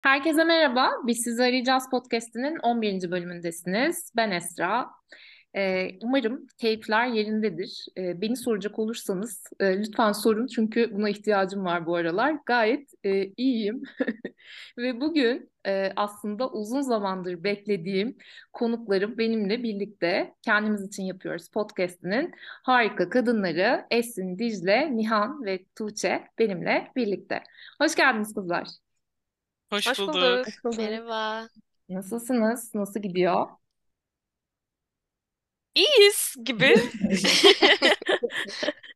Herkese merhaba. Biz Sizi Arayacağız podcast'inin 11. bölümündesiniz. Ben Esra. Ee, umarım keyifler yerindedir. Ee, beni soracak olursanız e, lütfen sorun çünkü buna ihtiyacım var bu aralar. Gayet e, iyiyim. Ve bugün e, aslında uzun zamandır beklediğim konuklarım benimle birlikte kendimiz için yapıyoruz podcast'inin harika kadınları Esin, Dicle, Nihan ve Tuğçe benimle birlikte. Hoş geldiniz kızlar. Hoş Hoş bulduk. bulduk. Hoş bulduk. Merhaba. Nasılsınız? Nasıl gidiyor? İyiyiz gibi.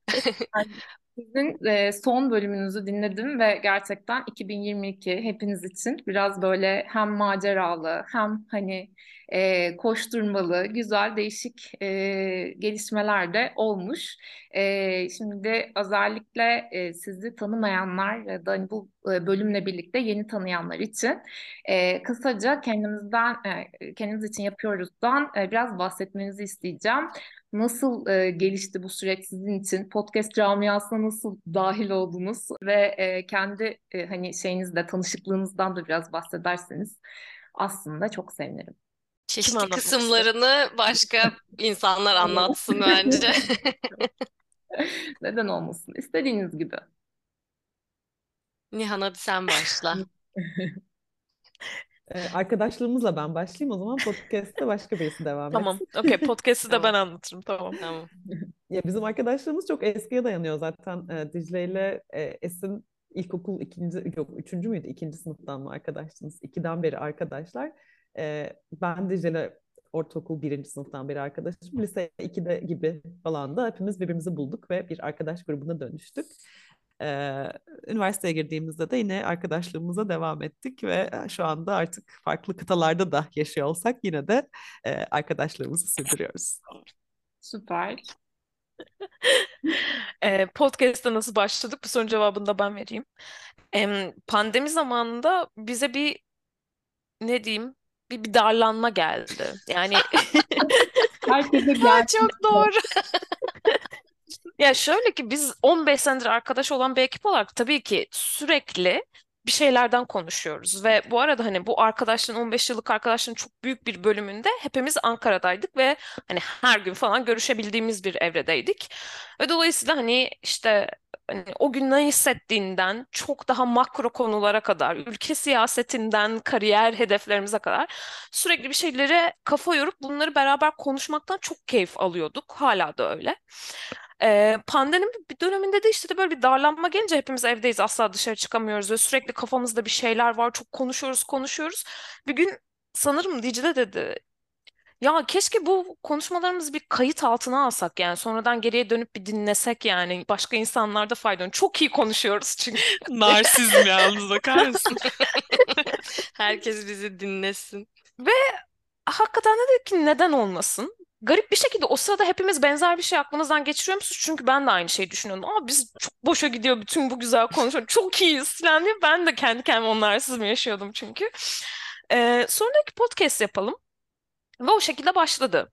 Sizin e, son bölümünüzü dinledim ve gerçekten 2022 hepiniz için biraz böyle hem maceralı hem hani e, koşturmalı, güzel, değişik e, gelişmeler de olmuş. E, şimdi özellikle e, sizi tanımayanlar ya da hani bu e, bölümle birlikte yeni tanıyanlar için e, kısaca kendimizden, e, kendimiz için yapıyoruzdan e, biraz bahsetmenizi isteyeceğim. Nasıl e, gelişti bu süreç sizin için? Podcast camiasına nasıl dahil oldunuz ve e, kendi e, hani şeyinizde tanışıklığınızdan da biraz bahsederseniz aslında çok sevinirim. Kim Çeşitli kısımlarını başka insanlar anlatsın bence. Neden olmasın? İstediğiniz gibi. Nihan hadi sen başla. Ee, arkadaşlığımızla ben başlayayım o zaman podcast'te başka birisi devam Tamam. etsin. Okey. Podcast'ı da ben Tamam. anlatırım. Tamam. Tamam. Ya bizim arkadaşlığımız çok eskiye dayanıyor zaten. Ee, Dicle ile e, Esin ilkokul ikinci yok üçüncü müydü? İkinci sınıftan mı arkadaşsınız? İkiden beri arkadaşlar. Ee, ben Dicle ile ortaokul birinci sınıftan beri arkadaşım. Lise 2'de gibi falan da hepimiz birbirimizi bulduk ve bir arkadaş grubuna dönüştük. Ee, üniversiteye girdiğimizde de yine arkadaşlığımıza devam ettik ve şu anda artık farklı kıtalarda da yaşıyor olsak yine de e, arkadaşlığımızı sürdürüyoruz. Süper. Ee, podcast'a nasıl başladık? Bu sorunun cevabını da ben vereyim. Em, pandemi zamanında bize bir ne diyeyim? Bir, bir darlanma geldi. Yani Herkese geldi. çok doğru. Ya şöyle ki biz 15 senedir arkadaş olan bir ekip olarak tabii ki sürekli bir şeylerden konuşuyoruz ve bu arada hani bu arkadaşlığın 15 yıllık arkadaşlığın çok büyük bir bölümünde hepimiz Ankara'daydık ve hani her gün falan görüşebildiğimiz bir evredeydik. Ve dolayısıyla hani işte hani o gün ne hissettiğinden çok daha makro konulara kadar, ülke siyasetinden kariyer hedeflerimize kadar sürekli bir şeylere kafa yorup bunları beraber konuşmaktan çok keyif alıyorduk. Hala da öyle. Ee, pandemi bir döneminde de işte de böyle bir darlanma gelince hepimiz evdeyiz asla dışarı çıkamıyoruz ve sürekli kafamızda bir şeyler var çok konuşuyoruz konuşuyoruz. Bir gün sanırım Dicle dedi ya keşke bu konuşmalarımızı bir kayıt altına alsak yani sonradan geriye dönüp bir dinlesek yani başka insanlarda faydalanır. Çok iyi konuşuyoruz çünkü. Narsizm yalnız bakar mısın? Herkes bizi dinlesin. Hakikaten dedik ki neden olmasın? Garip bir şekilde o sırada hepimiz benzer bir şey aklımızdan geçiriyormuşuz. Çünkü ben de aynı şeyi düşünüyordum. Ama biz çok boşa gidiyor bütün bu güzel konuşma. Çok iyiyiz falan diye. Ben de kendi kendime onlarsız mı yaşıyordum çünkü. Ee, sonra dedik ki podcast yapalım. Ve o şekilde başladı.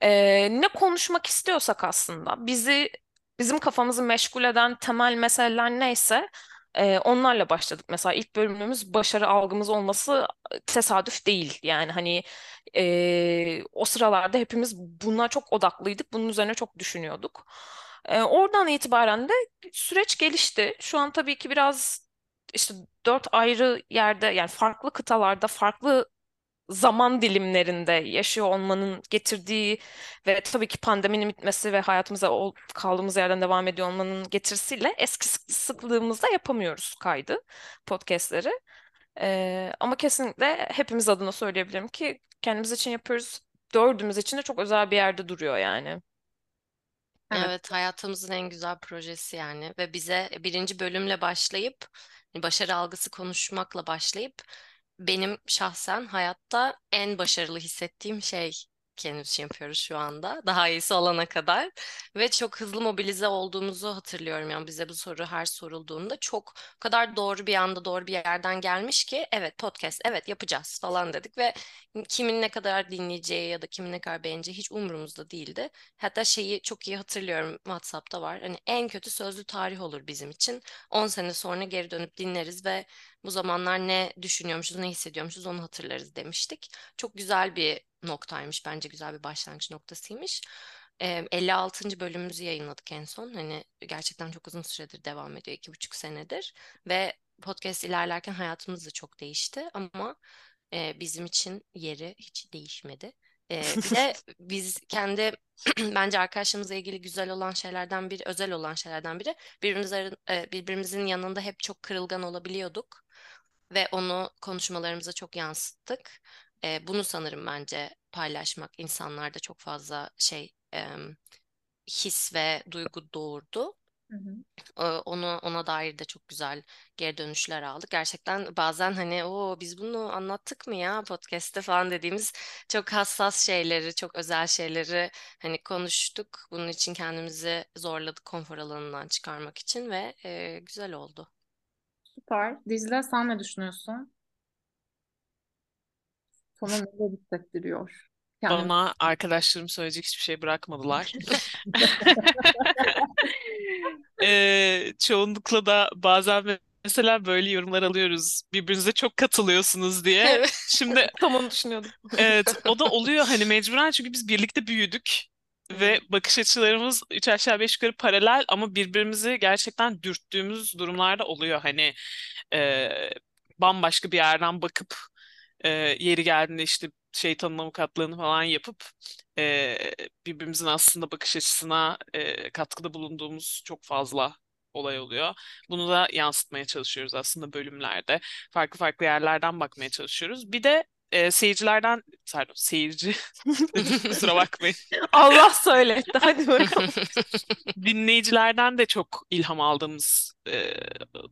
Ee, ne konuşmak istiyorsak aslında bizi bizim kafamızı meşgul eden temel meseleler neyse e, onlarla başladık. Mesela ilk bölümümüz başarı algımız olması tesadüf değil. Yani hani e, o sıralarda hepimiz buna çok odaklıydık. Bunun üzerine çok düşünüyorduk. E, oradan itibaren de süreç gelişti. Şu an tabii ki biraz işte dört ayrı yerde yani farklı kıtalarda farklı zaman dilimlerinde yaşıyor olmanın getirdiği ve tabii ki pandeminin bitmesi ve hayatımıza kaldığımız yerden devam ediyor olmanın getirisiyle eski sık- sıklığımızda yapamıyoruz kaydı podcastleri. Ee, ama kesinlikle hepimiz adına söyleyebilirim ki kendimiz için yapıyoruz. Dördümüz için de çok özel bir yerde duruyor yani. Evet. Evet, hayatımızın en güzel projesi yani ve bize birinci bölümle başlayıp hani başarı algısı konuşmakla başlayıp benim şahsen hayatta en başarılı hissettiğim şey şey yapıyoruz şu anda. Daha iyisi olana kadar. Ve çok hızlı mobilize olduğumuzu hatırlıyorum. Yani bize bu soru her sorulduğunda çok kadar doğru bir anda doğru bir yerden gelmiş ki evet podcast evet yapacağız falan dedik ve kimin ne kadar dinleyeceği ya da kimin ne kadar beğeneceği hiç umurumuzda değildi. Hatta şeyi çok iyi hatırlıyorum WhatsApp'ta var. Hani en kötü sözlü tarih olur bizim için. 10 sene sonra geri dönüp dinleriz ve bu zamanlar ne düşünüyormuşuz, ne hissediyormuşuz onu hatırlarız demiştik. Çok güzel bir noktaymış bence güzel bir başlangıç noktasıymış. 56. bölümümüzü yayınladık en son. Hani gerçekten çok uzun süredir devam ediyor. iki buçuk senedir. Ve podcast ilerlerken hayatımız da çok değişti. Ama bizim için yeri hiç değişmedi. bir de biz kendi bence arkadaşlarımızla ilgili güzel olan şeylerden biri, özel olan şeylerden biri birbirimiz, birbirimizin yanında hep çok kırılgan olabiliyorduk ve onu konuşmalarımıza çok yansıttık. E, bunu sanırım bence paylaşmak insanlarda çok fazla şey e, his ve duygu doğurdu. Hı hı. Onu ona dair de çok güzel geri dönüşler aldık. Gerçekten bazen hani o biz bunu anlattık mı ya podcast'te falan dediğimiz çok hassas şeyleri, çok özel şeyleri hani konuştuk. Bunun için kendimizi zorladık konfor alanından çıkarmak için ve e, güzel oldu. Süper. Dicle sen ne düşünüyorsun? Sana neler hissettiriyor? Kendimi... Bana arkadaşlarım söyleyecek hiçbir şey bırakmadılar. ee, çoğunlukla da bazen mesela böyle yorumlar alıyoruz. Birbirinize çok katılıyorsunuz diye. Şimdi tam onu düşünüyordum. evet, o da oluyor hani mecburen çünkü biz birlikte büyüdük ve bakış açılarımız üç aşağı beş yukarı paralel ama birbirimizi gerçekten dürttüğümüz durumlarda oluyor. Hani e, bambaşka bir yerden bakıp e, yeri geldiğinde işte şeytanın avukatlığını falan yapıp e, birbirimizin aslında bakış açısına e, katkıda bulunduğumuz çok fazla olay oluyor. Bunu da yansıtmaya çalışıyoruz aslında bölümlerde. Farklı farklı yerlerden bakmaya çalışıyoruz. Bir de e, seyircilerden pardon seyirci kusura bakmayın. Allah söyletti hadi bakalım. Dinleyicilerden de çok ilham aldığımız e,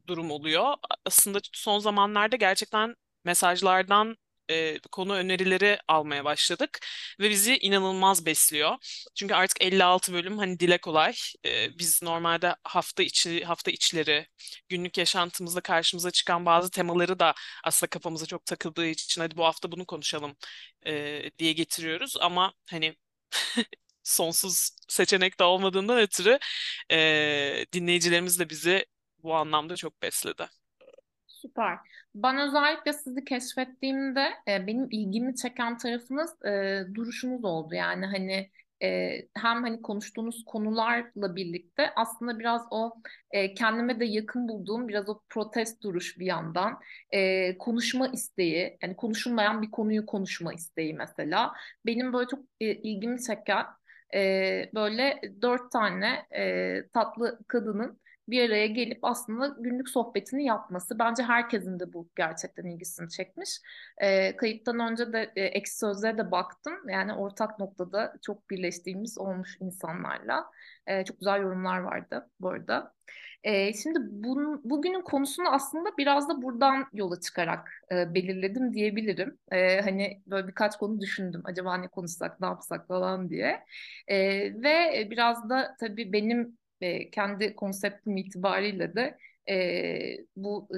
durum oluyor. Aslında son zamanlarda gerçekten mesajlardan e, konu önerileri almaya başladık ve bizi inanılmaz besliyor. Çünkü artık 56 bölüm hani dile kolay. E, biz normalde hafta içi hafta içleri günlük yaşantımızda karşımıza çıkan bazı temaları da aslında kafamıza çok takıldığı için hadi bu hafta bunu konuşalım e, diye getiriyoruz ama hani sonsuz seçenek de olmadığından ötürü e, dinleyicilerimiz de bizi bu anlamda çok besledi. Süper. Ben özellikle sizi keşfettiğimde e, benim ilgimi çeken tarafınız e, duruşunuz oldu. Yani hani e, hem hani konuştuğunuz konularla birlikte aslında biraz o e, kendime de yakın bulduğum biraz o protest duruş bir yandan e, konuşma isteği yani konuşulmayan bir konuyu konuşma isteği mesela benim böyle çok e, ilgimi çeken e, böyle dört tane e, tatlı kadının bir araya gelip aslında günlük sohbetini yapması. Bence herkesin de bu gerçekten ilgisini çekmiş. E, kayıttan önce de e, eksi sözlere de baktım. Yani ortak noktada çok birleştiğimiz olmuş insanlarla. E, çok güzel yorumlar vardı bu arada. E, şimdi bunun, bugünün konusunu aslında biraz da buradan yola çıkarak e, belirledim diyebilirim. E, hani böyle birkaç konu düşündüm. Acaba ne konuşsak, ne yapsak falan diye. E, ve biraz da tabii benim e, kendi konseptim itibariyle de e, bu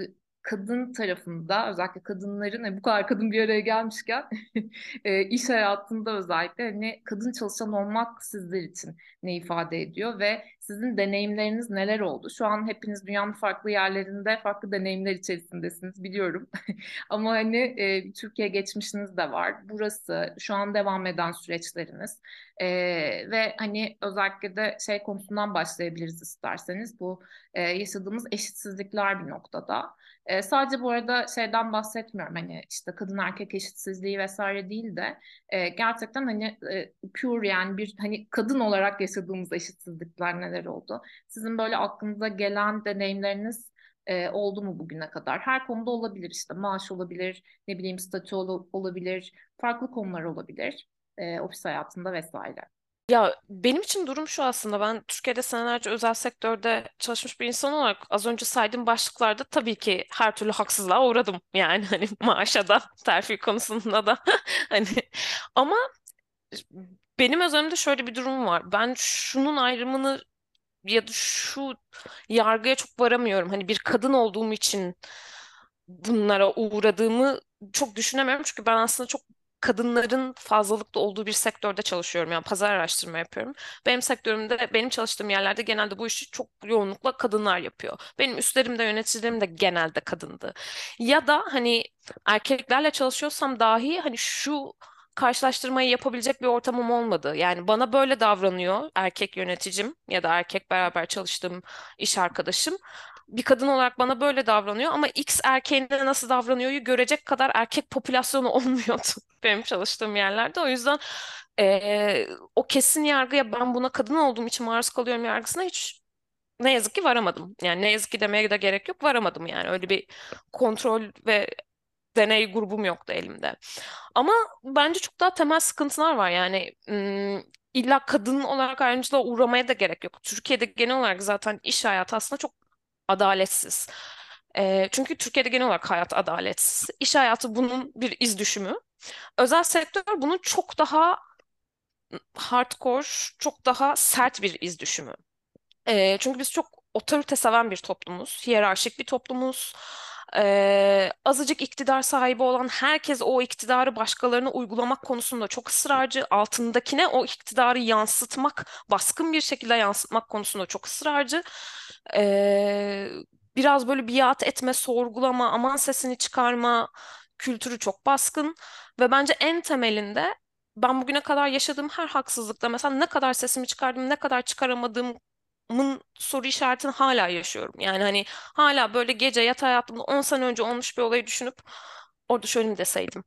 kadın tarafında özellikle kadınların hani bu kadar kadın bir araya gelmişken e, iş hayatında özellikle hani kadın çalışan olmak sizler için ne ifade ediyor? Ve sizin deneyimleriniz neler oldu? Şu an hepiniz dünyanın farklı yerlerinde farklı deneyimler içerisindesiniz biliyorum. Ama hani e, Türkiye geçmişiniz de var. Burası şu an devam eden süreçleriniz. E, ve hani özellikle de şey konusundan başlayabiliriz isterseniz. Bu e, yaşadığımız eşitsizlikler bir noktada. E, sadece bu arada şeyden bahsetmiyorum hani işte kadın erkek eşitsizliği vesaire değil de e, gerçekten hani e, pure yani bir hani kadın olarak yaşadığımız eşitsizlikler neler oldu? Sizin böyle aklınıza gelen deneyimleriniz e, oldu mu bugüne kadar? Her konuda olabilir işte maaş olabilir, ne bileyim statü ol- olabilir, farklı konular olabilir e, ofis hayatında vesaire. Ya benim için durum şu aslında ben Türkiye'de senelerce özel sektörde çalışmış bir insan olarak az önce saydığım başlıklarda tabii ki her türlü haksızlığa uğradım. Yani hani maaşa da terfi konusunda da hani ama benim özelimde şöyle bir durum var. Ben şunun ayrımını ya da şu yargıya çok varamıyorum. Hani bir kadın olduğum için bunlara uğradığımı çok düşünemiyorum. Çünkü ben aslında çok kadınların fazlalıkta olduğu bir sektörde çalışıyorum. Yani pazar araştırma yapıyorum. Benim sektörümde, benim çalıştığım yerlerde genelde bu işi çok yoğunlukla kadınlar yapıyor. Benim üstlerim de yöneticilerim de genelde kadındı. Ya da hani erkeklerle çalışıyorsam dahi hani şu karşılaştırmayı yapabilecek bir ortamım olmadı. Yani bana böyle davranıyor erkek yöneticim ya da erkek beraber çalıştığım iş arkadaşım. Bir kadın olarak bana böyle davranıyor ama X erkeğine nasıl davranıyoryu görecek kadar erkek popülasyonu olmuyordu benim çalıştığım yerlerde. O yüzden eee, o kesin yargıya ben buna kadın olduğum için maruz kalıyorum yargısına hiç ne yazık ki varamadım. Yani ne yazık ki demeye de gerek yok varamadım yani öyle bir kontrol ve deney grubum yoktu elimde. Ama bence çok daha temel sıkıntılar var yani illa kadın olarak ayrımcılığa uğramaya da gerek yok. Türkiye'de genel olarak zaten iş hayatı aslında çok adaletsiz. Ee, çünkü Türkiye'de genel olarak hayat adaletsiz. İş hayatı bunun bir iz düşümü. Özel sektör bunun çok daha hardcore, çok daha sert bir iz düşümü. Ee, çünkü biz çok otorite seven bir toplumuz, hiyerarşik bir toplumuz. Ee, azıcık iktidar sahibi olan herkes o iktidarı başkalarına uygulamak konusunda çok ısrarcı. Altındakine o iktidarı yansıtmak, baskın bir şekilde yansıtmak konusunda çok ısrarcı. Ee, biraz böyle biat etme, sorgulama, aman sesini çıkarma kültürü çok baskın. Ve bence en temelinde ben bugüne kadar yaşadığım her haksızlıkta mesela ne kadar sesimi çıkardım, ne kadar çıkaramadığım mın soru işaretini hala yaşıyorum. Yani hani hala böyle gece yatağa yattığımda 10 sene önce olmuş bir olayı düşünüp orada şöyle mi deseydim?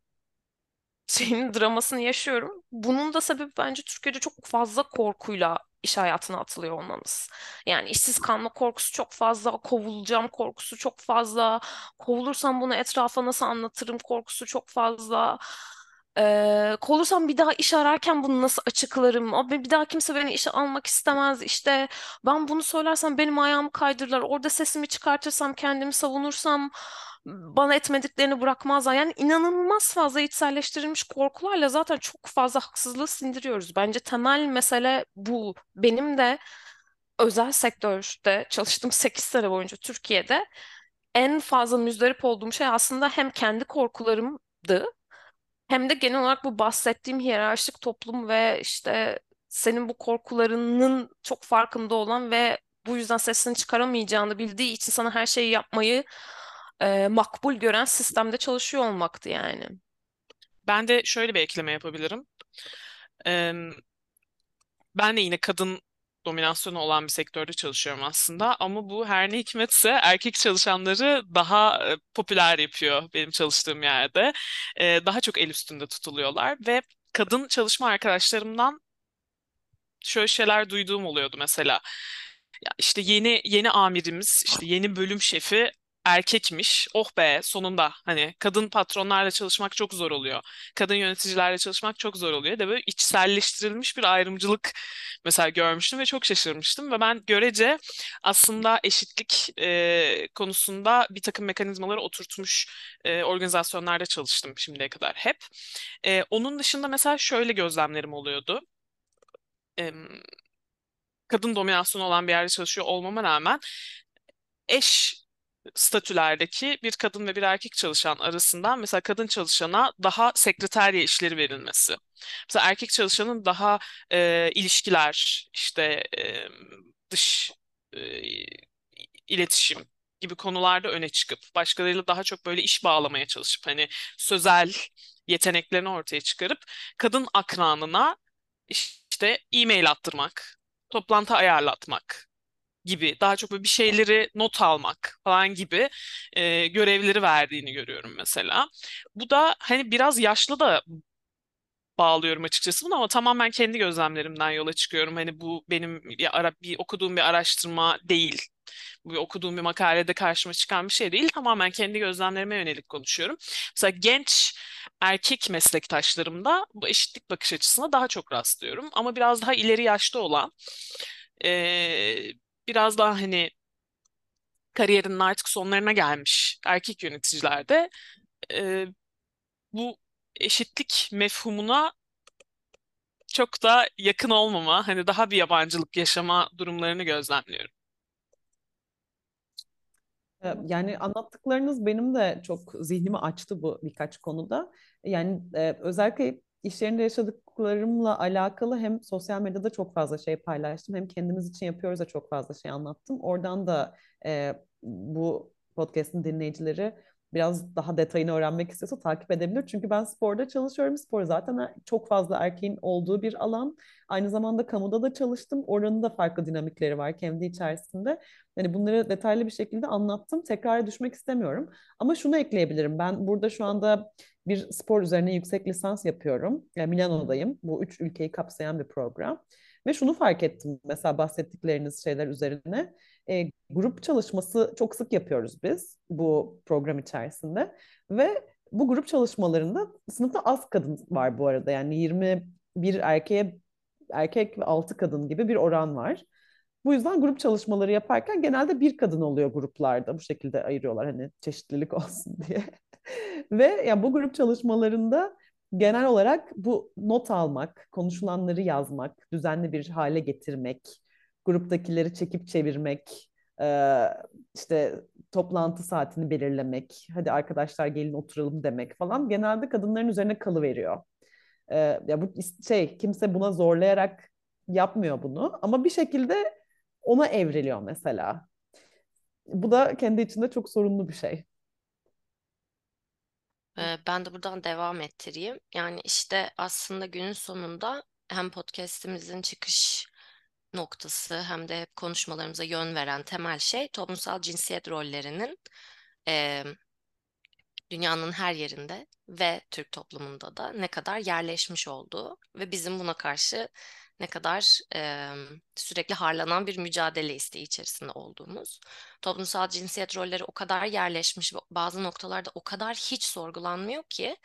Şeyin dramasını yaşıyorum. Bunun da sebebi bence Türkiye'de çok fazla korkuyla iş hayatına atılıyor olmamız. Yani işsiz kalma korkusu çok fazla, kovulacağım korkusu çok fazla, kovulursam bunu etrafa nasıl anlatırım korkusu çok fazla. Ee, kovulursam bir daha iş ararken bunu nasıl açıklarım? Abi bir daha kimse beni işe almak istemez. İşte ben bunu söylersem benim ayağımı kaydırırlar. Orada sesimi çıkartırsam, kendimi savunursam bana etmediklerini bırakmazlar. Yani inanılmaz fazla içselleştirilmiş korkularla zaten çok fazla haksızlığı sindiriyoruz. Bence temel mesele bu. Benim de özel sektörde çalıştığım 8 sene boyunca Türkiye'de en fazla müzdarip olduğum şey aslında hem kendi korkularımdı hem de genel olarak bu bahsettiğim hiyerarşik toplum ve işte senin bu korkularının çok farkında olan ve bu yüzden sesini çıkaramayacağını bildiği için sana her şeyi yapmayı e, makbul gören sistemde çalışıyor olmaktı yani. Ben de şöyle bir ekleme yapabilirim. Ee, ben de yine kadın dominasyonu olan bir sektörde çalışıyorum aslında ama bu her ne hikmetse erkek çalışanları daha e, popüler yapıyor benim çalıştığım yerde. E, daha çok el üstünde tutuluyorlar ve kadın çalışma arkadaşlarımdan şöyle şeyler duyduğum oluyordu mesela. Ya işte yeni yeni amirimiz, işte yeni bölüm şefi erkekmiş. Oh be sonunda hani kadın patronlarla çalışmak çok zor oluyor. Kadın yöneticilerle çalışmak çok zor oluyor. De böyle içselleştirilmiş bir ayrımcılık mesela görmüştüm ve çok şaşırmıştım. Ve ben görece aslında eşitlik e, konusunda bir takım mekanizmaları oturtmuş e, organizasyonlarda çalıştım şimdiye kadar hep. E, onun dışında mesela şöyle gözlemlerim oluyordu. E, kadın dominasyonu olan bir yerde çalışıyor olmama rağmen eş statülerdeki bir kadın ve bir erkek çalışan arasından mesela kadın çalışana daha sekreterya işleri verilmesi. Mesela erkek çalışanın daha e, ilişkiler, işte e, dış e, iletişim gibi konularda öne çıkıp başkalarıyla daha çok böyle iş bağlamaya çalışıp hani sözel yeteneklerini ortaya çıkarıp kadın akranına işte e-mail attırmak, toplantı ayarlatmak gibi daha çok böyle bir şeyleri not almak falan gibi e, görevleri verdiğini görüyorum mesela. Bu da hani biraz yaşlı da bağlıyorum açıkçası bunu ama tamamen kendi gözlemlerimden yola çıkıyorum. Hani bu benim bir, ara, bir okuduğum bir araştırma değil. Bu okuduğum bir makalede karşıma çıkan bir şey değil. Tamamen kendi gözlemlerime yönelik konuşuyorum. Mesela genç erkek meslektaşlarımda bu eşitlik bakış açısına daha çok rastlıyorum. Ama biraz daha ileri yaşta olan e, biraz daha hani kariyerinin artık sonlarına gelmiş erkek yöneticilerde e, bu eşitlik mefhumuna çok da yakın olmama, hani daha bir yabancılık yaşama durumlarını gözlemliyorum. Yani anlattıklarınız benim de çok zihnimi açtı bu birkaç konuda. Yani özellikle iş yerinde yaşadıklarımla alakalı hem sosyal medyada çok fazla şey paylaştım hem kendimiz için yapıyoruz da çok fazla şey anlattım. Oradan da e, bu podcast'in dinleyicileri biraz daha detayını öğrenmek istiyorsa takip edebilir. Çünkü ben sporda çalışıyorum. Spor zaten çok fazla erkeğin olduğu bir alan. Aynı zamanda kamuda da çalıştım. Oranın da farklı dinamikleri var kendi içerisinde. Yani bunları detaylı bir şekilde anlattım. Tekrara düşmek istemiyorum. Ama şunu ekleyebilirim. Ben burada şu anda bir spor üzerine yüksek lisans yapıyorum. Yani Milano'dayım. Bu üç ülkeyi kapsayan bir program. Ve şunu fark ettim mesela bahsettikleriniz şeyler üzerine. E, grup çalışması çok sık yapıyoruz biz bu program içerisinde. Ve bu grup çalışmalarında sınıfta az kadın var bu arada. Yani 21 erkeğe erkek ve 6 kadın gibi bir oran var. Bu yüzden grup çalışmaları yaparken genelde bir kadın oluyor gruplarda. Bu şekilde ayırıyorlar hani çeşitlilik olsun diye. Ve ya bu grup çalışmalarında genel olarak bu not almak, konuşulanları yazmak, düzenli bir hale getirmek, gruptakileri çekip çevirmek, e, işte toplantı saatini belirlemek, hadi arkadaşlar gelin oturalım demek falan genelde kadınların üzerine kalıveriyor. E, ya bu şey kimse buna zorlayarak yapmıyor bunu ama bir şekilde ona evriliyor mesela. Bu da kendi içinde çok sorunlu bir şey. Ee, Ben de buradan devam ettireyim. Yani işte aslında günün sonunda hem podcast'imizin çıkış noktası hem de hep konuşmalarımıza yön veren temel şey toplumsal cinsiyet rollerinin e, dünyanın her yerinde ve Türk toplumunda da ne kadar yerleşmiş olduğu ve bizim buna karşı ne kadar e, sürekli harlanan bir mücadele isteği içerisinde olduğumuz. Toplumsal cinsiyet rolleri o kadar yerleşmiş ve bazı noktalarda o kadar hiç sorgulanmıyor ki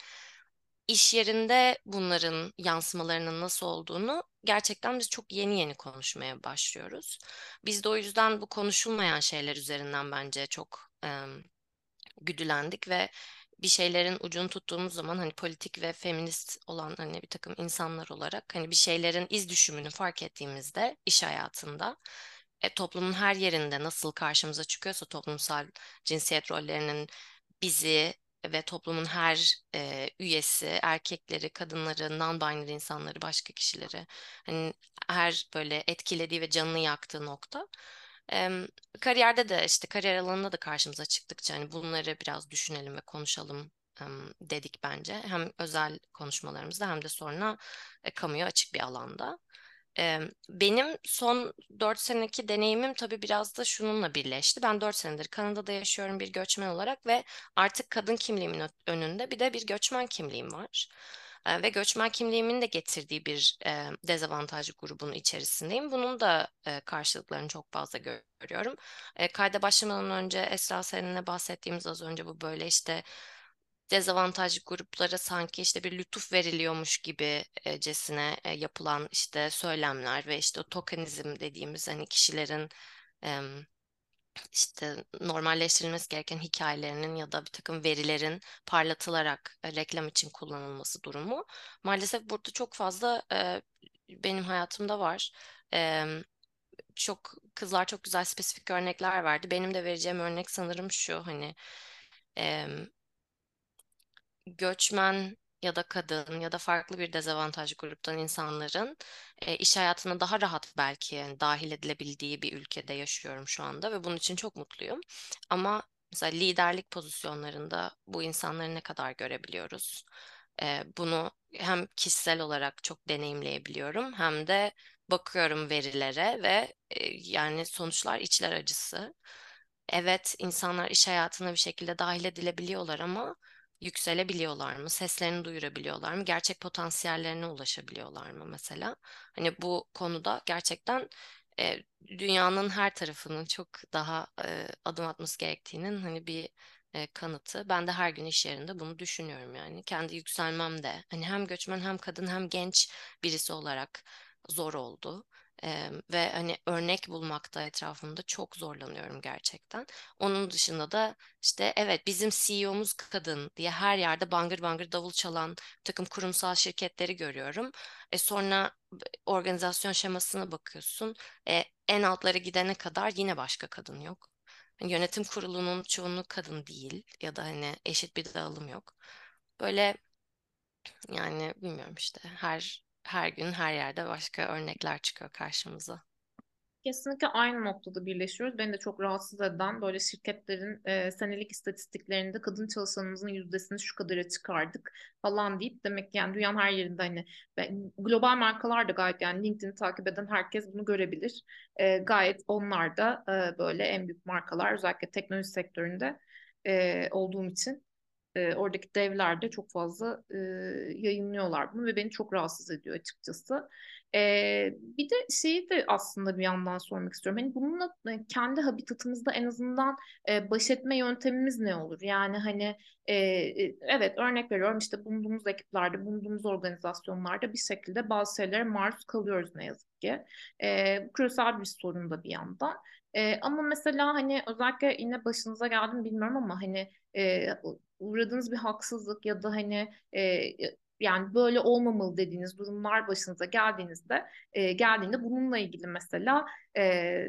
iş yerinde bunların yansımalarının nasıl olduğunu gerçekten biz çok yeni yeni konuşmaya başlıyoruz. Biz de o yüzden bu konuşulmayan şeyler üzerinden bence çok e, güdülendik ve bir şeylerin ucunu tuttuğumuz zaman hani politik ve feminist olan hani bir takım insanlar olarak hani bir şeylerin iz düşümünü fark ettiğimizde iş hayatında e, toplumun her yerinde nasıl karşımıza çıkıyorsa toplumsal cinsiyet rollerinin bizi ve toplumun her e, üyesi, erkekleri, kadınları, non-binary insanları, başka kişileri hani her böyle etkilediği ve canını yaktığı nokta. Em, kariyerde de işte kariyer alanında da karşımıza çıktıkça hani bunları biraz düşünelim ve konuşalım em, dedik bence. Hem özel konuşmalarımızda hem de sonra e, kamuya açık bir alanda. Benim son 4 seneki deneyimim tabii biraz da şununla birleşti. Ben 4 senedir Kanada'da yaşıyorum bir göçmen olarak ve artık kadın kimliğimin önünde bir de bir göçmen kimliğim var. Ve göçmen kimliğimin de getirdiği bir dezavantajlı grubun içerisindeyim. Bunun da karşılıklarını çok fazla görüyorum. Kayda başlamadan önce Esra seninle bahsettiğimiz az önce bu böyle işte dezavantajlı gruplara sanki işte bir lütuf veriliyormuş gibicesine e, yapılan işte söylemler ve işte o tokenizm dediğimiz hani kişilerin işte normalleştirilmesi gereken hikayelerinin ya da bir takım verilerin parlatılarak e, reklam için kullanılması durumu maalesef burada çok fazla e, benim hayatımda var. E, çok kızlar çok güzel spesifik örnekler verdi. Benim de vereceğim örnek sanırım şu hani e, göçmen ya da kadın ya da farklı bir dezavantajlı gruptan insanların e, iş hayatına daha rahat belki yani dahil edilebildiği bir ülkede yaşıyorum şu anda ve bunun için çok mutluyum. Ama mesela liderlik pozisyonlarında bu insanları ne kadar görebiliyoruz? E, bunu hem kişisel olarak çok deneyimleyebiliyorum hem de bakıyorum verilere ve e, yani sonuçlar içler acısı. Evet, insanlar iş hayatına bir şekilde dahil edilebiliyorlar ama yükselebiliyorlar mı? Seslerini duyurabiliyorlar mı? Gerçek potansiyellerine ulaşabiliyorlar mı mesela? Hani bu konuda gerçekten e, dünyanın her tarafının çok daha e, adım atması gerektiğinin hani bir e, kanıtı. Ben de her gün iş yerinde bunu düşünüyorum yani. Kendi yükselmem de hani hem göçmen hem kadın hem genç birisi olarak zor oldu. Ee, ve hani örnek bulmakta etrafımda çok zorlanıyorum gerçekten. Onun dışında da işte evet bizim CEO'muz kadın diye her yerde bangır bangır davul çalan takım kurumsal şirketleri görüyorum. E sonra organizasyon şemasına bakıyorsun. E, en altlara gidene kadar yine başka kadın yok. Yani yönetim kurulunun çoğunluğu kadın değil ya da hani eşit bir dağılım yok. Böyle yani bilmiyorum işte her her gün her yerde başka örnekler çıkıyor karşımıza. Kesinlikle aynı noktada birleşiyoruz. Beni de çok rahatsız eden böyle şirketlerin e, senelik istatistiklerinde kadın çalışanımızın yüzdesini şu kadara çıkardık falan deyip demek ki yani dünyanın her yerinde hani global markalar da gayet yani LinkedIn'i takip eden herkes bunu görebilir. E, gayet onlar da e, böyle en büyük markalar özellikle teknoloji sektöründe e, olduğum için e, oradaki devler de çok fazla e, yayınlıyorlar bunu ve beni çok rahatsız ediyor açıkçası. E, bir de şeyi de aslında bir yandan sormak istiyorum. Hani bununla e, kendi habitatımızda en azından e, baş etme yöntemimiz ne olur? Yani hani e, e, evet örnek veriyorum işte bulunduğumuz ekiplerde, bulunduğumuz organizasyonlarda bir şekilde bazı şeylere maruz kalıyoruz ne yazık ki. E, bu küresel bir sorun da bir yandan. E, ama mesela hani özellikle yine başınıza geldi mi bilmiyorum ama hani e, uğradığınız bir haksızlık ya da hani e, yani böyle olmamalı dediğiniz durumlar başınıza geldiğinizde e, geldiğinde bununla ilgili mesela e,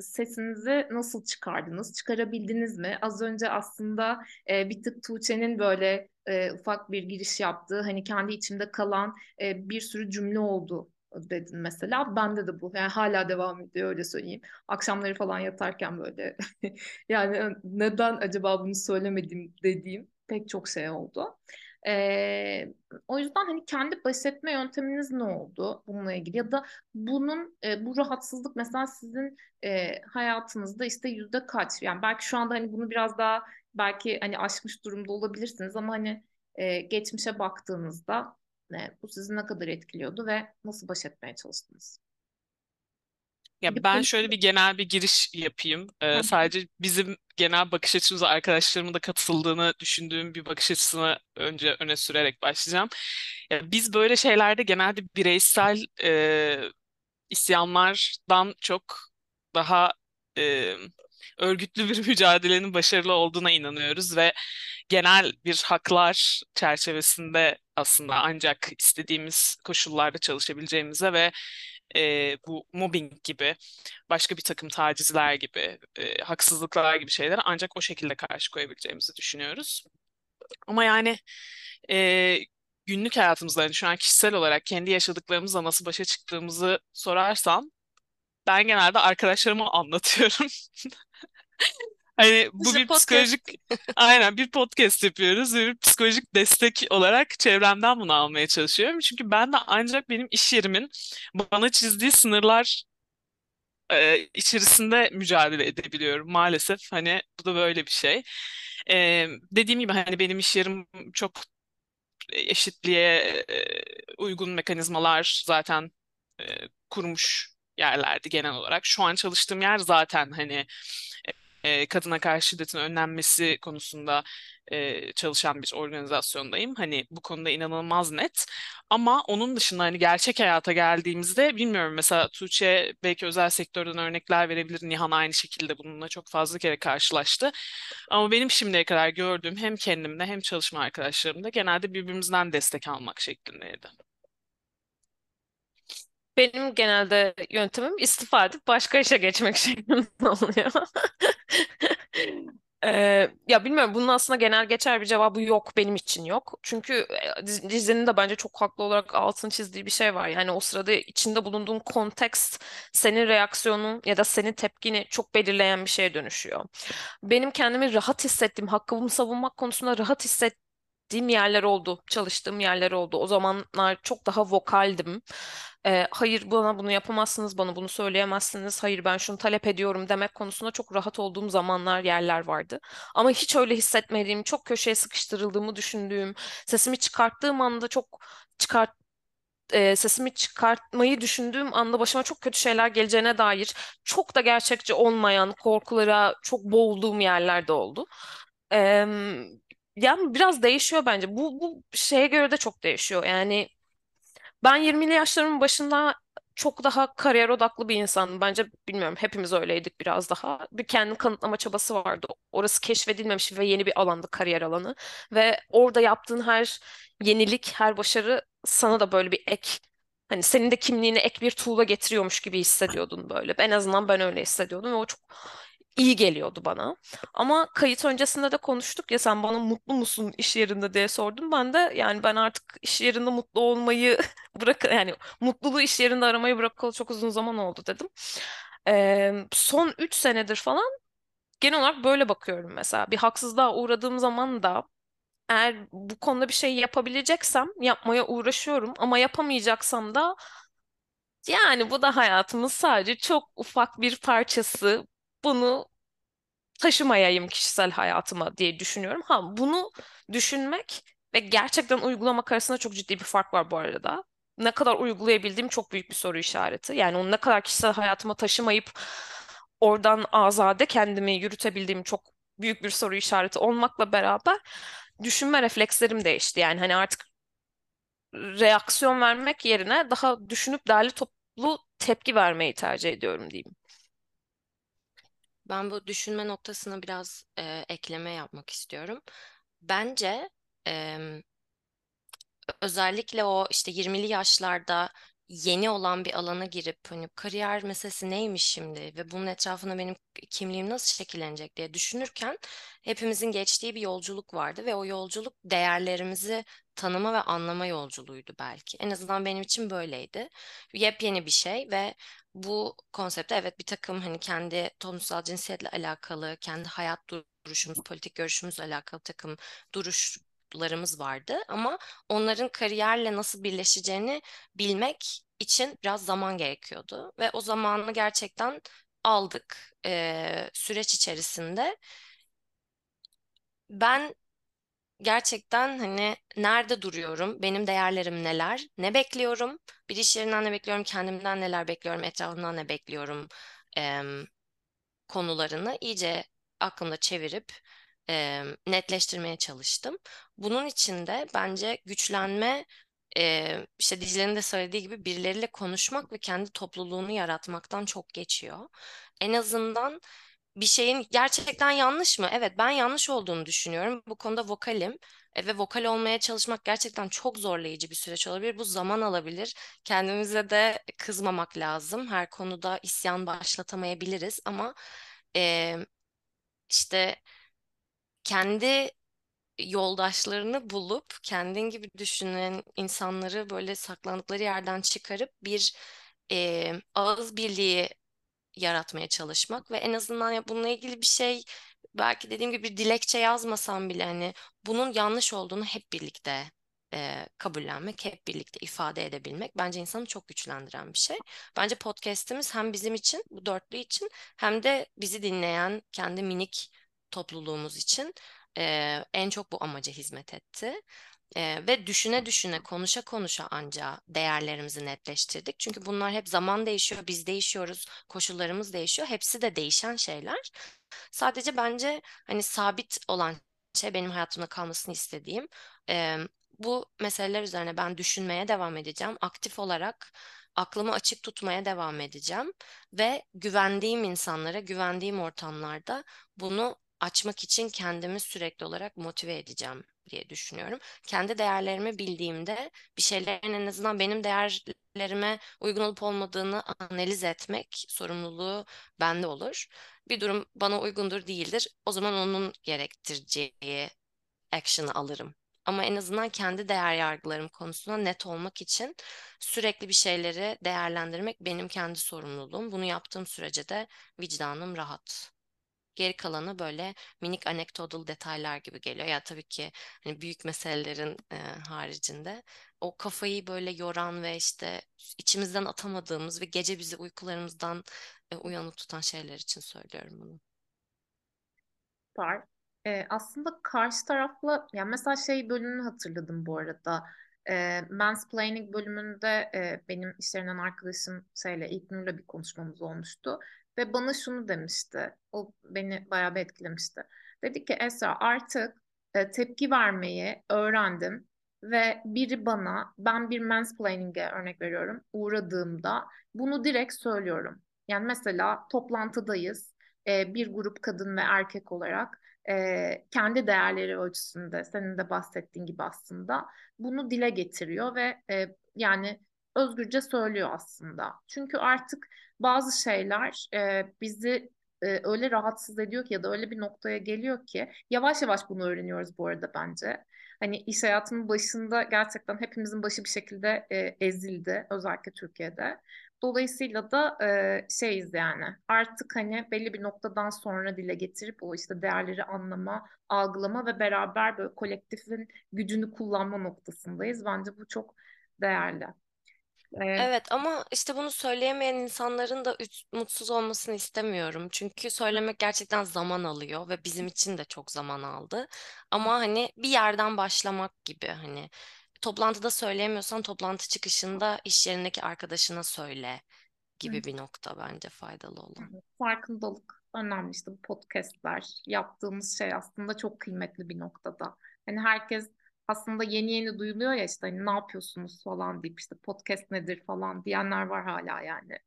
sesinizi nasıl çıkardınız? Çıkarabildiniz mi? Az önce aslında e, bir tık Tuğçe'nin böyle e, ufak bir giriş yaptığı hani kendi içimde kalan e, bir sürü cümle oldu dedin mesela. Bende de bu. Yani hala devam ediyor öyle söyleyeyim. Akşamları falan yatarken böyle yani neden acaba bunu söylemedim dediğim pek çok şey oldu. Ee, o yüzden hani kendi baş etme yönteminiz ne oldu bununla ilgili ya da bunun e, bu rahatsızlık mesela sizin e, hayatınızda işte yüzde kaç yani belki şu anda hani bunu biraz daha belki hani aşmış durumda olabilirsiniz ama hani e, geçmişe baktığınızda ne, bu sizi ne kadar etkiliyordu ve nasıl baş etmeye çalıştınız? Ya ben şöyle bir genel bir giriş yapayım. Ee, sadece bizim genel bakış açımıza arkadaşlarımın da katıldığını düşündüğüm bir bakış açısını önce öne sürerek başlayacağım. Ya biz böyle şeylerde genelde bireysel e, isyanlardan çok daha e, örgütlü bir mücadelenin başarılı olduğuna inanıyoruz ve genel bir haklar çerçevesinde aslında ancak istediğimiz koşullarda çalışabileceğimize ve e, bu mobbing gibi, başka bir takım tacizler gibi, e, haksızlıklar gibi şeylere ancak o şekilde karşı koyabileceğimizi düşünüyoruz. Ama yani e, günlük hayatımızda yani şu an kişisel olarak kendi yaşadıklarımızla nasıl başa çıktığımızı sorarsam ben genelde arkadaşlarıma anlatıyorum. Hani bu bir podcast. psikolojik aynen bir podcast yapıyoruz ve bir psikolojik destek olarak çevremden bunu almaya çalışıyorum. Çünkü ben de ancak benim iş yerimin bana çizdiği sınırlar e, içerisinde mücadele edebiliyorum maalesef. Hani bu da böyle bir şey. E, dediğim gibi hani benim iş yerim çok eşitliğe e, uygun mekanizmalar zaten e, kurmuş yerlerdi genel olarak. Şu an çalıştığım yer zaten hani e, kadına karşı şiddetin önlenmesi konusunda e, çalışan bir organizasyondayım. Hani bu konuda inanılmaz net. Ama onun dışında hani gerçek hayata geldiğimizde bilmiyorum mesela Tuğçe belki özel sektörden örnekler verebilir. Nihan aynı şekilde bununla çok fazla kere karşılaştı. Ama benim şimdiye kadar gördüğüm hem kendimde hem çalışma arkadaşlarımda genelde birbirimizden destek almak şeklindeydi. Benim genelde yöntemim istifa edip başka işe geçmek şeklinde oluyor. Ee, ya bilmiyorum bunun aslında genel geçer bir cevabı yok benim için yok. Çünkü dizinin de bence çok haklı olarak altını çizdiği bir şey var. Yani o sırada içinde bulunduğun kontekst senin reaksiyonun ya da senin tepkini çok belirleyen bir şeye dönüşüyor. Benim kendimi rahat hissettiğim, hakkımı savunmak konusunda rahat hissettiğim yerler oldu, çalıştığım yerler oldu. O zamanlar çok daha vokaldim e, hayır bana bunu yapamazsınız, bana bunu söyleyemezsiniz, hayır ben şunu talep ediyorum demek konusunda çok rahat olduğum zamanlar, yerler vardı. Ama hiç öyle hissetmediğim, çok köşeye sıkıştırıldığımı düşündüğüm, sesimi çıkarttığım anda çok çıkart e, sesimi çıkartmayı düşündüğüm anda başıma çok kötü şeyler geleceğine dair çok da gerçekçi olmayan korkulara çok boğulduğum yerlerde oldu. E, yani biraz değişiyor bence. Bu, bu şeye göre de çok değişiyor. Yani ben 20'li yaşlarımın başında çok daha kariyer odaklı bir insandım. Bence bilmiyorum hepimiz öyleydik biraz daha. Bir kendini kanıtlama çabası vardı. Orası keşfedilmemiş ve yeni bir alandı kariyer alanı. Ve orada yaptığın her yenilik, her başarı sana da böyle bir ek Hani senin de kimliğine ek bir tuğla getiriyormuş gibi hissediyordun böyle. En azından ben öyle hissediyordum ve o çok iyi geliyordu bana. Ama kayıt öncesinde de konuştuk ya sen bana mutlu musun iş yerinde diye sordun. Ben de yani ben artık iş yerinde mutlu olmayı bırak yani mutluluğu iş yerinde aramayı bırakalı çok uzun zaman oldu dedim. Ee, son 3 senedir falan genel olarak böyle bakıyorum mesela. Bir haksızlığa uğradığım zaman da eğer bu konuda bir şey yapabileceksem yapmaya uğraşıyorum ama yapamayacaksam da yani bu da hayatımın sadece çok ufak bir parçası. Bunu taşımayayım kişisel hayatıma diye düşünüyorum. Ha bunu düşünmek ve gerçekten uygulamak arasında çok ciddi bir fark var bu arada. Ne kadar uygulayabildiğim çok büyük bir soru işareti. Yani onu ne kadar kişisel hayatıma taşımayıp oradan azade kendimi yürütebildiğim çok büyük bir soru işareti olmakla beraber düşünme reflekslerim değişti. Yani hani artık reaksiyon vermek yerine daha düşünüp derli toplu tepki vermeyi tercih ediyorum diyeyim. Ben bu düşünme noktasına biraz e, ekleme yapmak istiyorum. Bence e, özellikle o işte 20'li yaşlarda yeni olan bir alana girip hani kariyer meselesi neymiş şimdi ve bunun etrafında benim kimliğim nasıl şekillenecek diye düşünürken hepimizin geçtiği bir yolculuk vardı ve o yolculuk değerlerimizi tanıma ve anlama yolculuğuydu belki. En azından benim için böyleydi. Yepyeni bir şey ve bu konsepte evet bir takım hani kendi toplumsal cinsiyetle alakalı, kendi hayat duruşumuz, politik görüşümüzle alakalı takım duruş larımız vardı ama onların kariyerle nasıl birleşeceğini bilmek için biraz zaman gerekiyordu ve o zamanı gerçekten aldık ee, süreç içerisinde. Ben gerçekten hani nerede duruyorum, benim değerlerim neler, ne bekliyorum, bir iş yerinden ne bekliyorum, kendimden neler bekliyorum, etrafımdan ne bekliyorum e, konularını iyice aklımda çevirip e, netleştirmeye çalıştım. Bunun için de bence güçlenme e, işte Dicle'nin de söylediği gibi birileriyle konuşmak ve kendi topluluğunu yaratmaktan çok geçiyor. En azından bir şeyin gerçekten yanlış mı? Evet ben yanlış olduğunu düşünüyorum. Bu konuda vokalim e, ve vokal olmaya çalışmak gerçekten çok zorlayıcı bir süreç olabilir. Bu zaman alabilir. Kendimize de kızmamak lazım. Her konuda isyan başlatamayabiliriz ama e, işte kendi yoldaşlarını bulup kendin gibi düşünen insanları böyle saklandıkları yerden çıkarıp bir e, ağız birliği yaratmaya çalışmak ve en azından ya bununla ilgili bir şey belki dediğim gibi bir dilekçe yazmasam bile hani bunun yanlış olduğunu hep birlikte e, kabullenmek, hep birlikte ifade edebilmek bence insanı çok güçlendiren bir şey. Bence podcast'imiz hem bizim için, bu dörtlü için hem de bizi dinleyen kendi minik topluluğumuz için e, en çok bu amaca hizmet etti. E, ve düşüne düşüne, konuşa konuşa anca değerlerimizi netleştirdik. Çünkü bunlar hep zaman değişiyor, biz değişiyoruz, koşullarımız değişiyor. Hepsi de değişen şeyler. Sadece bence hani sabit olan şey benim hayatımda kalmasını istediğim. E, bu meseleler üzerine ben düşünmeye devam edeceğim. Aktif olarak aklımı açık tutmaya devam edeceğim ve güvendiğim insanlara, güvendiğim ortamlarda bunu açmak için kendimi sürekli olarak motive edeceğim diye düşünüyorum. Kendi değerlerimi bildiğimde bir şeylerin en azından benim değerlerime uygun olup olmadığını analiz etmek sorumluluğu bende olur. Bir durum bana uygundur değildir. O zaman onun gerektireceği action'ı alırım. Ama en azından kendi değer yargılarım konusunda net olmak için sürekli bir şeyleri değerlendirmek benim kendi sorumluluğum. Bunu yaptığım sürece de vicdanım rahat. Geri kalanı böyle minik anekdotal detaylar gibi geliyor. Ya tabii ki hani büyük meselelerin e, haricinde o kafayı böyle yoran ve işte içimizden atamadığımız ve gece bizi uykularımızdan e, uyanık tutan şeyler için söylüyorum bunu. Var. Ee, aslında karşı tarafla yani mesela şey bölümünü hatırladım bu arada. E, mansplaining bölümünde e, benim işlerinden arkadaşım şeyle İlknur'la bir konuşmamız olmuştu. Ve bana şunu demişti. O beni bayağı bir etkilemişti. Dedi ki Esra artık e, tepki vermeyi öğrendim. ve biri bana ben bir mansplaining'e örnek veriyorum uğradığımda bunu direkt söylüyorum. Yani mesela toplantıdayız e, bir grup kadın ve erkek olarak e, kendi değerleri ölçüsünde senin de bahsettiğin gibi aslında bunu dile getiriyor ve e, yani özgürce söylüyor aslında. Çünkü artık bazı şeyler e, bizi e, öyle rahatsız ediyor ki ya da öyle bir noktaya geliyor ki yavaş yavaş bunu öğreniyoruz bu arada bence. Hani iş hayatının başında gerçekten hepimizin başı bir şekilde e, ezildi özellikle Türkiye'de. Dolayısıyla da e, şeyiz yani artık hani belli bir noktadan sonra dile getirip o işte değerleri anlama, algılama ve beraber böyle kolektifin gücünü kullanma noktasındayız. Bence bu çok değerli. E, Evet ama işte bunu söyleyemeyen insanların da üç- mutsuz olmasını istemiyorum. Çünkü söylemek gerçekten zaman alıyor ve bizim için de çok zaman aldı. Ama hani bir yerden başlamak gibi hani toplantıda söyleyemiyorsan toplantı çıkışında iş yerindeki arkadaşına söyle gibi bir nokta bence faydalı olan. farkındalık önemli işte bu podcastler yaptığımız şey aslında çok kıymetli bir noktada. Hani herkes aslında yeni yeni duyuluyor ya işte hani ne yapıyorsunuz falan deyip işte podcast nedir falan diyenler var hala yani.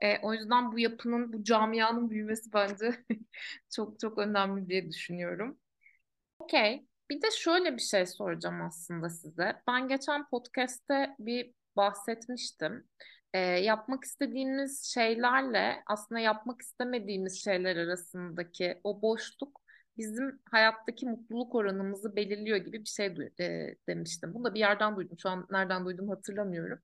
E, o yüzden bu yapının, bu camianın büyümesi bence çok çok önemli diye düşünüyorum. Okey. Bir de şöyle bir şey soracağım aslında size. Ben geçen podcast'te bir bahsetmiştim. Ee, yapmak istediğimiz şeylerle aslında yapmak istemediğimiz şeyler arasındaki o boşluk bizim hayattaki mutluluk oranımızı belirliyor gibi bir şey e, demiştim. Bunu da bir yerden duydum. Şu an nereden duydum hatırlamıyorum.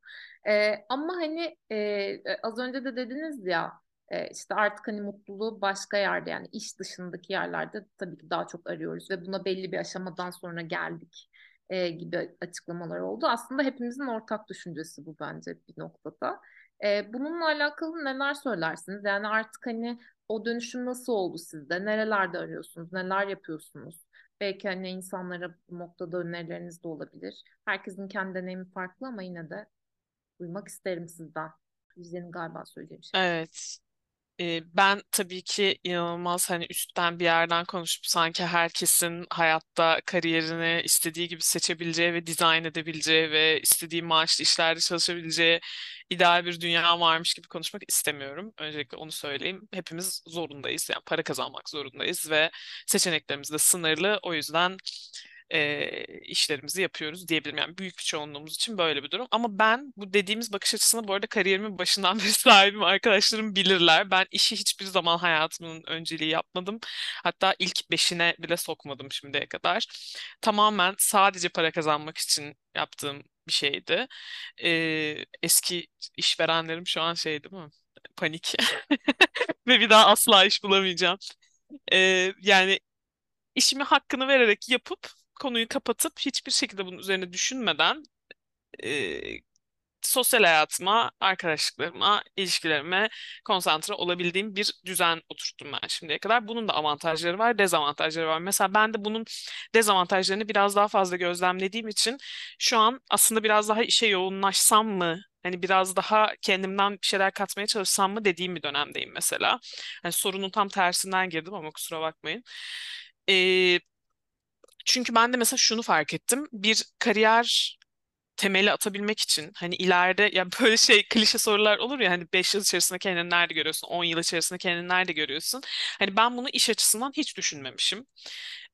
E, ama hani e, az önce de dediniz ya e, işte artık hani mutluluğu başka yerde yani iş dışındaki yerlerde tabii ki daha çok arıyoruz ve buna belli bir aşamadan sonra geldik e, gibi açıklamalar oldu. Aslında hepimizin ortak düşüncesi bu bence bir noktada. E, bununla alakalı neler söylersiniz? Yani artık hani o dönüşüm nasıl oldu sizde? Nerelerde arıyorsunuz? Neler yapıyorsunuz? Belki hani insanlara bu noktada önerileriniz de olabilir. Herkesin kendi deneyimi farklı ama yine de duymak isterim sizden. Yüzdenin galiba söyleyeceğim şey. Evet. Ben tabii ki inanılmaz hani üstten bir yerden konuşup sanki herkesin hayatta kariyerini istediği gibi seçebileceği ve dizayn edebileceği ve istediği maaşlı işlerde çalışabileceği ideal bir dünya varmış gibi konuşmak istemiyorum. Öncelikle onu söyleyeyim. Hepimiz zorundayız. Yani para kazanmak zorundayız ve seçeneklerimiz de sınırlı. O yüzden e, işlerimizi yapıyoruz diyebilirim. Yani büyük bir çoğunluğumuz için böyle bir durum. Ama ben bu dediğimiz bakış açısını bu arada kariyerimin başından beri sahibim. Arkadaşlarım bilirler. Ben işi hiçbir zaman hayatımın önceliği yapmadım. Hatta ilk beşine bile sokmadım şimdiye kadar. Tamamen sadece para kazanmak için yaptığım bir şeydi. E, eski işverenlerim şu an şey değil mi? Panik. Ve bir daha asla iş bulamayacağım. E, yani işimi hakkını vererek yapıp konuyu kapatıp hiçbir şekilde bunun üzerine düşünmeden e, sosyal hayatıma, arkadaşlıklarıma, ilişkilerime konsantre olabildiğim bir düzen oturttum ben şimdiye kadar. Bunun da avantajları var, dezavantajları var. Mesela ben de bunun dezavantajlarını biraz daha fazla gözlemlediğim için şu an aslında biraz daha işe yoğunlaşsam mı? Hani biraz daha kendimden bir şeyler katmaya çalışsam mı dediğim bir dönemdeyim mesela. Hani sorunun tam tersinden girdim ama kusura bakmayın. Ee, çünkü ben de mesela şunu fark ettim. Bir kariyer temeli atabilmek için hani ileride ya böyle şey klişe sorular olur ya hani 5 yıl içerisinde kendini nerede görüyorsun 10 yıl içerisinde kendini nerede görüyorsun hani ben bunu iş açısından hiç düşünmemişim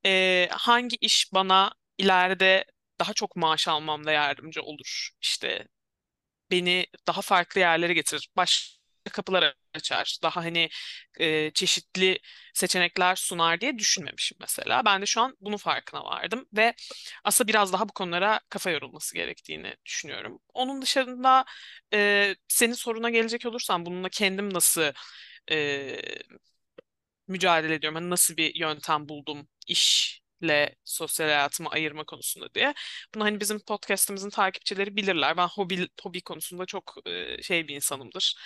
Ee, hangi iş bana ileride daha çok maaş almamda yardımcı olur işte beni daha farklı yerlere getirir. Başka kapılar açar. Daha hani e, çeşitli seçenekler sunar diye düşünmemişim mesela. Ben de şu an bunun farkına vardım ve aslında biraz daha bu konulara kafa yorulması gerektiğini düşünüyorum. Onun dışında e, senin soruna gelecek olursam bununla kendim nasıl e, mücadele ediyorum. Hani nasıl bir yöntem buldum işle sosyal hayatımı ayırma konusunda diye. Bunu hani bizim podcast'ımızın takipçileri bilirler. Ben hobi hobi konusunda çok e, şey bir insanımdır.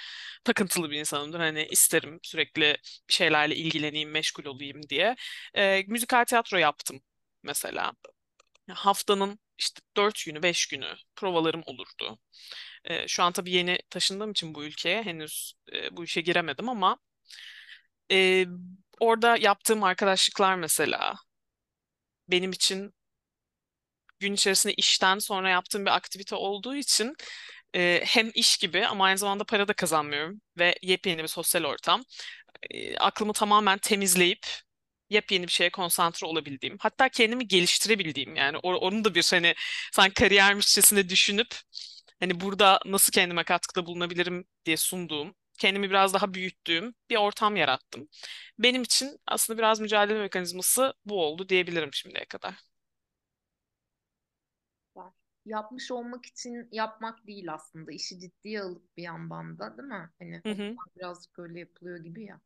Takıntılı bir insanımdır. Hani isterim sürekli bir şeylerle ilgileneyim, meşgul olayım diye. E, müzikal tiyatro yaptım mesela. Haftanın işte dört günü, beş günü provalarım olurdu. E, şu an tabii yeni taşındığım için bu ülkeye henüz e, bu işe giremedim ama ee, orada yaptığım arkadaşlıklar mesela benim için gün içerisinde işten sonra yaptığım bir aktivite olduğu için e, hem iş gibi ama aynı zamanda para da kazanmıyorum ve yepyeni bir sosyal ortam. E, aklımı tamamen temizleyip yepyeni bir şeye konsantre olabildiğim, hatta kendimi geliştirebildiğim yani or onu da bir hani sanki kariyermişçesine düşünüp hani burada nasıl kendime katkıda bulunabilirim diye sunduğum, kendimi biraz daha büyüttüğüm bir ortam yarattım. Benim için aslında biraz mücadele mekanizması bu oldu diyebilirim şimdiye kadar. Yapmış olmak için yapmak değil aslında. işi ciddiye alıp bir yandan da değil mi? Hani Hı hı. birazcık öyle yapılıyor gibi ya.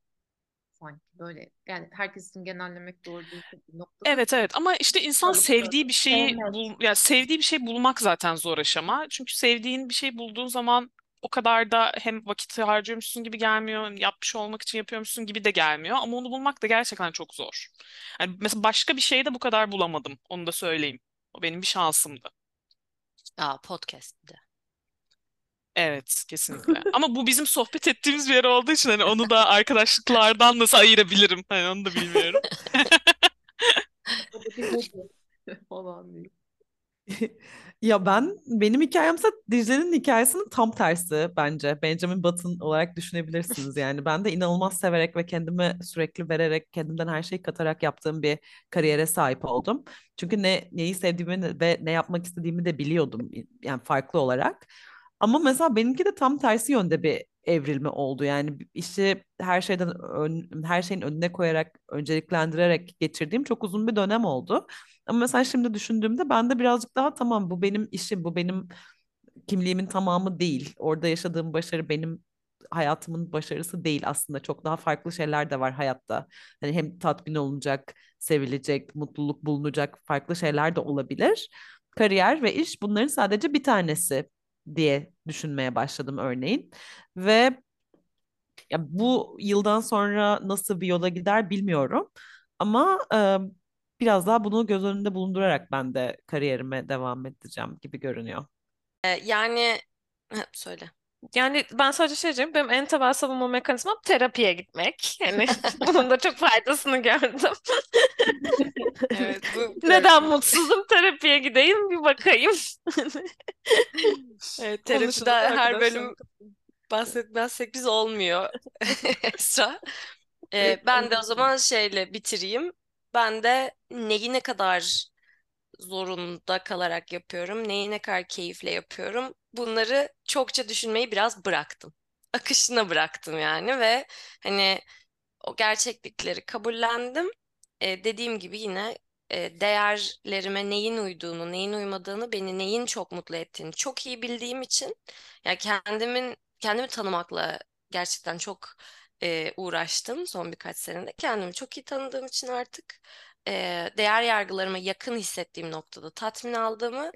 Sanki böyle yani herkes için genellemek doğru değil bir noktada. Evet evet ama işte insan sevdiği bir şeyi bul ya sevdiği bir şey bulmak zaten zor aşama. Çünkü sevdiğin bir şey bulduğun zaman o kadar da hem vakit harcıyormuşsun gibi gelmiyor, hem yapmış olmak için yapıyormuşsun gibi de gelmiyor. Ama onu bulmak da gerçekten çok zor. Yani mesela başka bir şeyde bu kadar bulamadım. Onu da söyleyeyim. O benim bir şansımdı. Aa podcast bir de. Evet, kesinlikle. Ama bu bizim sohbet ettiğimiz bir yer olduğu için hani onu da arkadaşlıklardan nasıl ayırabilirim? Hani onu da bilmiyorum. Falan değil. Ya ben benim hikayemse Dicle'nin hikayesinin tam tersi bence. Benjamin Button olarak düşünebilirsiniz yani. Ben de inanılmaz severek ve kendime sürekli vererek, kendimden her şeyi katarak yaptığım bir kariyere sahip oldum. Çünkü ne neyi sevdiğimi ve ne yapmak istediğimi de biliyordum yani farklı olarak. Ama mesela benimki de tam tersi yönde bir evrilme oldu. Yani işi her şeyden ön, her şeyin önüne koyarak, önceliklendirerek geçirdiğim çok uzun bir dönem oldu. Ama mesela şimdi düşündüğümde ben de birazcık daha tamam bu benim işim, bu benim kimliğimin tamamı değil. Orada yaşadığım başarı benim hayatımın başarısı değil aslında. Çok daha farklı şeyler de var hayatta. Hani hem tatmin olunacak, sevilecek, mutluluk bulunacak farklı şeyler de olabilir. Kariyer ve iş bunların sadece bir tanesi diye düşünmeye başladım örneğin. Ve ya bu yıldan sonra nasıl bir yola gider bilmiyorum. Ama e, biraz daha bunu göz önünde bulundurarak ben de kariyerime devam edeceğim gibi görünüyor. Ee, yani söyle. Yani ben sadece şey diyeceğim, benim en temel savunma mekanizmam terapiye gitmek. Yani bunun da çok faydasını gördüm. Evet, bu Neden mutsuzum? Terapiye gideyim bir bakayım. Evet, terapide her bölüm arkadaşlarım bahsetmezsek biz olmuyor Esra. Ee, ben de o zaman şeyle bitireyim. Ben de neyi ne kadar zorunda kalarak yapıyorum, neyi ne kadar keyifle yapıyorum. Bunları çokça düşünmeyi biraz bıraktım. Akışına bıraktım yani ve hani o gerçeklikleri kabullendim. Ee, dediğim gibi yine e, değerlerime neyin uyduğunu, neyin uymadığını, beni neyin çok mutlu ettiğini çok iyi bildiğim için yani kendimin kendimi tanımakla gerçekten çok e, uğraştım son birkaç senede. Kendimi çok iyi tanıdığım için artık e, değer yargılarıma yakın hissettiğim noktada tatmin aldığımı,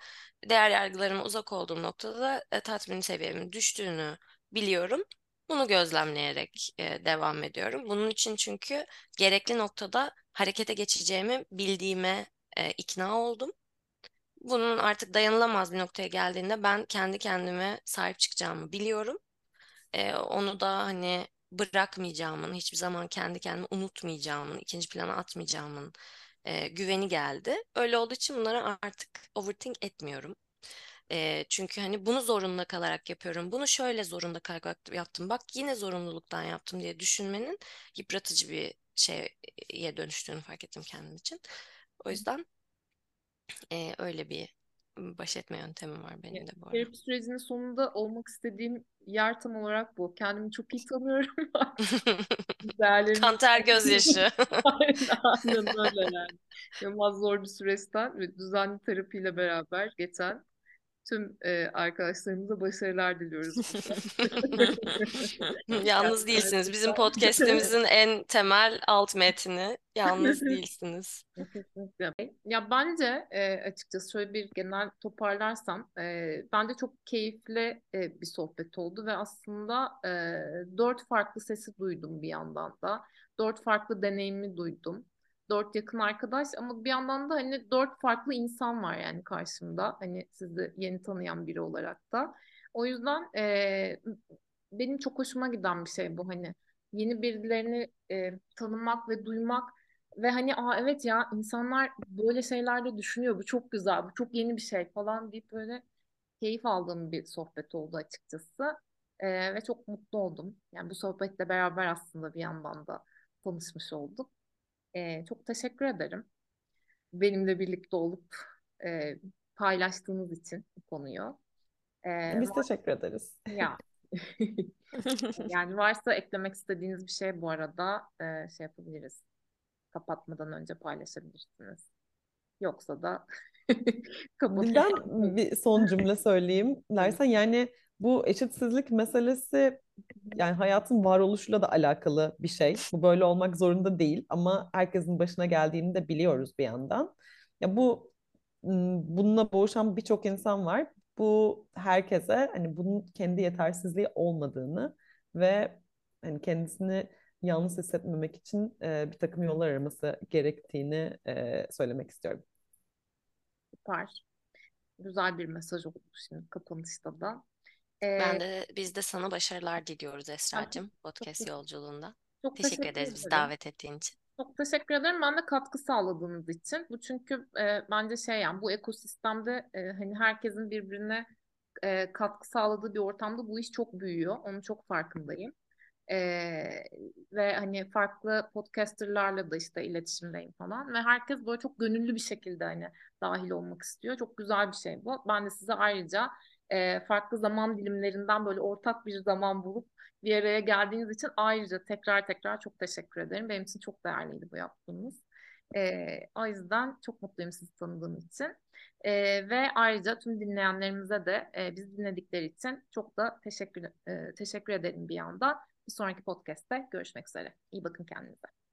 değer yargılarıma uzak olduğum noktada da e, tatmin seviyemin düştüğünü biliyorum. Bunu gözlemleyerek e, devam ediyorum. Bunun için çünkü gerekli noktada harekete geçeceğimi bildiğime e, ikna oldum. Bunun artık dayanılamaz bir noktaya geldiğinde ben kendi kendime sahip çıkacağımı biliyorum. E, onu da hani bırakmayacağımın, hiçbir zaman kendi kendimi unutmayacağımın, ikinci plana atmayacağımın e, güveni geldi. Öyle olduğu için bunlara artık overthink etmiyorum. E, çünkü hani bunu zorunda kalarak yapıyorum. Bunu şöyle zorunda kalarak yaptım. Bak yine zorunluluktan yaptım diye düşünmenin yıpratıcı bir şeye dönüştüğünü fark ettim kendim için. O yüzden e, öyle bir baş etme yöntemi var benim de bu arada. Terapi sürecinin sonunda olmak istediğim yer tam olarak bu. Kendimi çok iyi tanıyorum. Değerlerimi Kanter gözyaşı. aynen, öyle yani. İnanılmaz zor bir süreçten ve düzenli terapiyle beraber geçen tüm e, arkadaşlarımıza başarılar diliyoruz. Yalnız değilsiniz. Bizim podcast'imizin en temel alt metni. Yalnız değilsiniz. Ya bence e, açıkçası şöyle bir genel toparlarsam e, bence çok keyifli e, bir sohbet oldu ve aslında e, dört farklı sesi duydum bir yandan da. Dört farklı deneyimi duydum. Dört yakın arkadaş ama bir yandan da hani dört farklı insan var yani karşımda. Hani sizi yeni tanıyan biri olarak da. O yüzden e, benim çok hoşuma giden bir şey bu hani. Yeni birilerini e, tanımak ve duymak Ve hani aa evet ya insanlar böyle şeylerde düşünüyor. Bu çok güzel, bu çok yeni bir şey falan deyip böyle keyif aldığım bir sohbet oldu açıkçası. Ee, ve çok mutlu oldum. Yani bu sohbetle beraber aslında bir yandan da tanışmış olduk. Ee, çok teşekkür ederim. Benimle birlikte olup e, paylaştığınız için bu konuyu. Ee, Biz teşekkür ederiz. ya yani varsa eklemek istediğiniz bir şey bu arada e, şey yapabiliriz. Kapatmadan önce paylaşabilirsiniz. Yoksa da kapatalım. Ben bir son cümle söyleyeyim. Dersen yani bu eşitsizlik meselesi yani hayatın varoluşuyla da alakalı bir şey. Bu böyle olmak zorunda değil ama herkesin başına geldiğini de biliyoruz bir yandan. Ya bu bununla boğuşan birçok insan var. Bu herkese hani bunun kendi yetersizliği olmadığını ve hani kendisini yalnız hissetmemek için e, bir takım yollar araması gerektiğini e, söylemek istiyorum. Süper. Güzel bir mesaj oldu şimdi kapanışta da. Ben de biz de sana başarılar diliyoruz çok, Esra'cığım podcast yolculuğunda. çok Teşekkür teşekkür ederiz bizi ederim. davet ettiğin için. Çok teşekkür ederim. Ben de katkı sağladığınız için. Bu çünkü e, bence şey yani bu ekosistemde e, hani herkesin birbirine e, katkı sağladığı bir ortamda bu iş çok büyüyor. Onun çok farkındayım. E, ve hani farklı podcasterlarla da işte iletişimdeyim falan ve herkes böyle çok gönüllü bir şekilde hani dahil olmak istiyor. Çok güzel bir şey bu. Ben de size ayrıca e, farklı zaman dilimlerinden böyle ortak bir zaman bulup bir araya geldiğiniz için ayrıca tekrar tekrar çok teşekkür ederim. Benim için çok değerliydi bu yaptığınız. Ee, o yüzden çok mutluyum sizi tanıdığım için. Ee, ve ayrıca tüm dinleyenlerimize de e, bizi dinledikleri için çok da teşekkür e, teşekkür ederim bir yandan. Bir sonraki podcast'te görüşmek üzere. İyi bakın kendinize.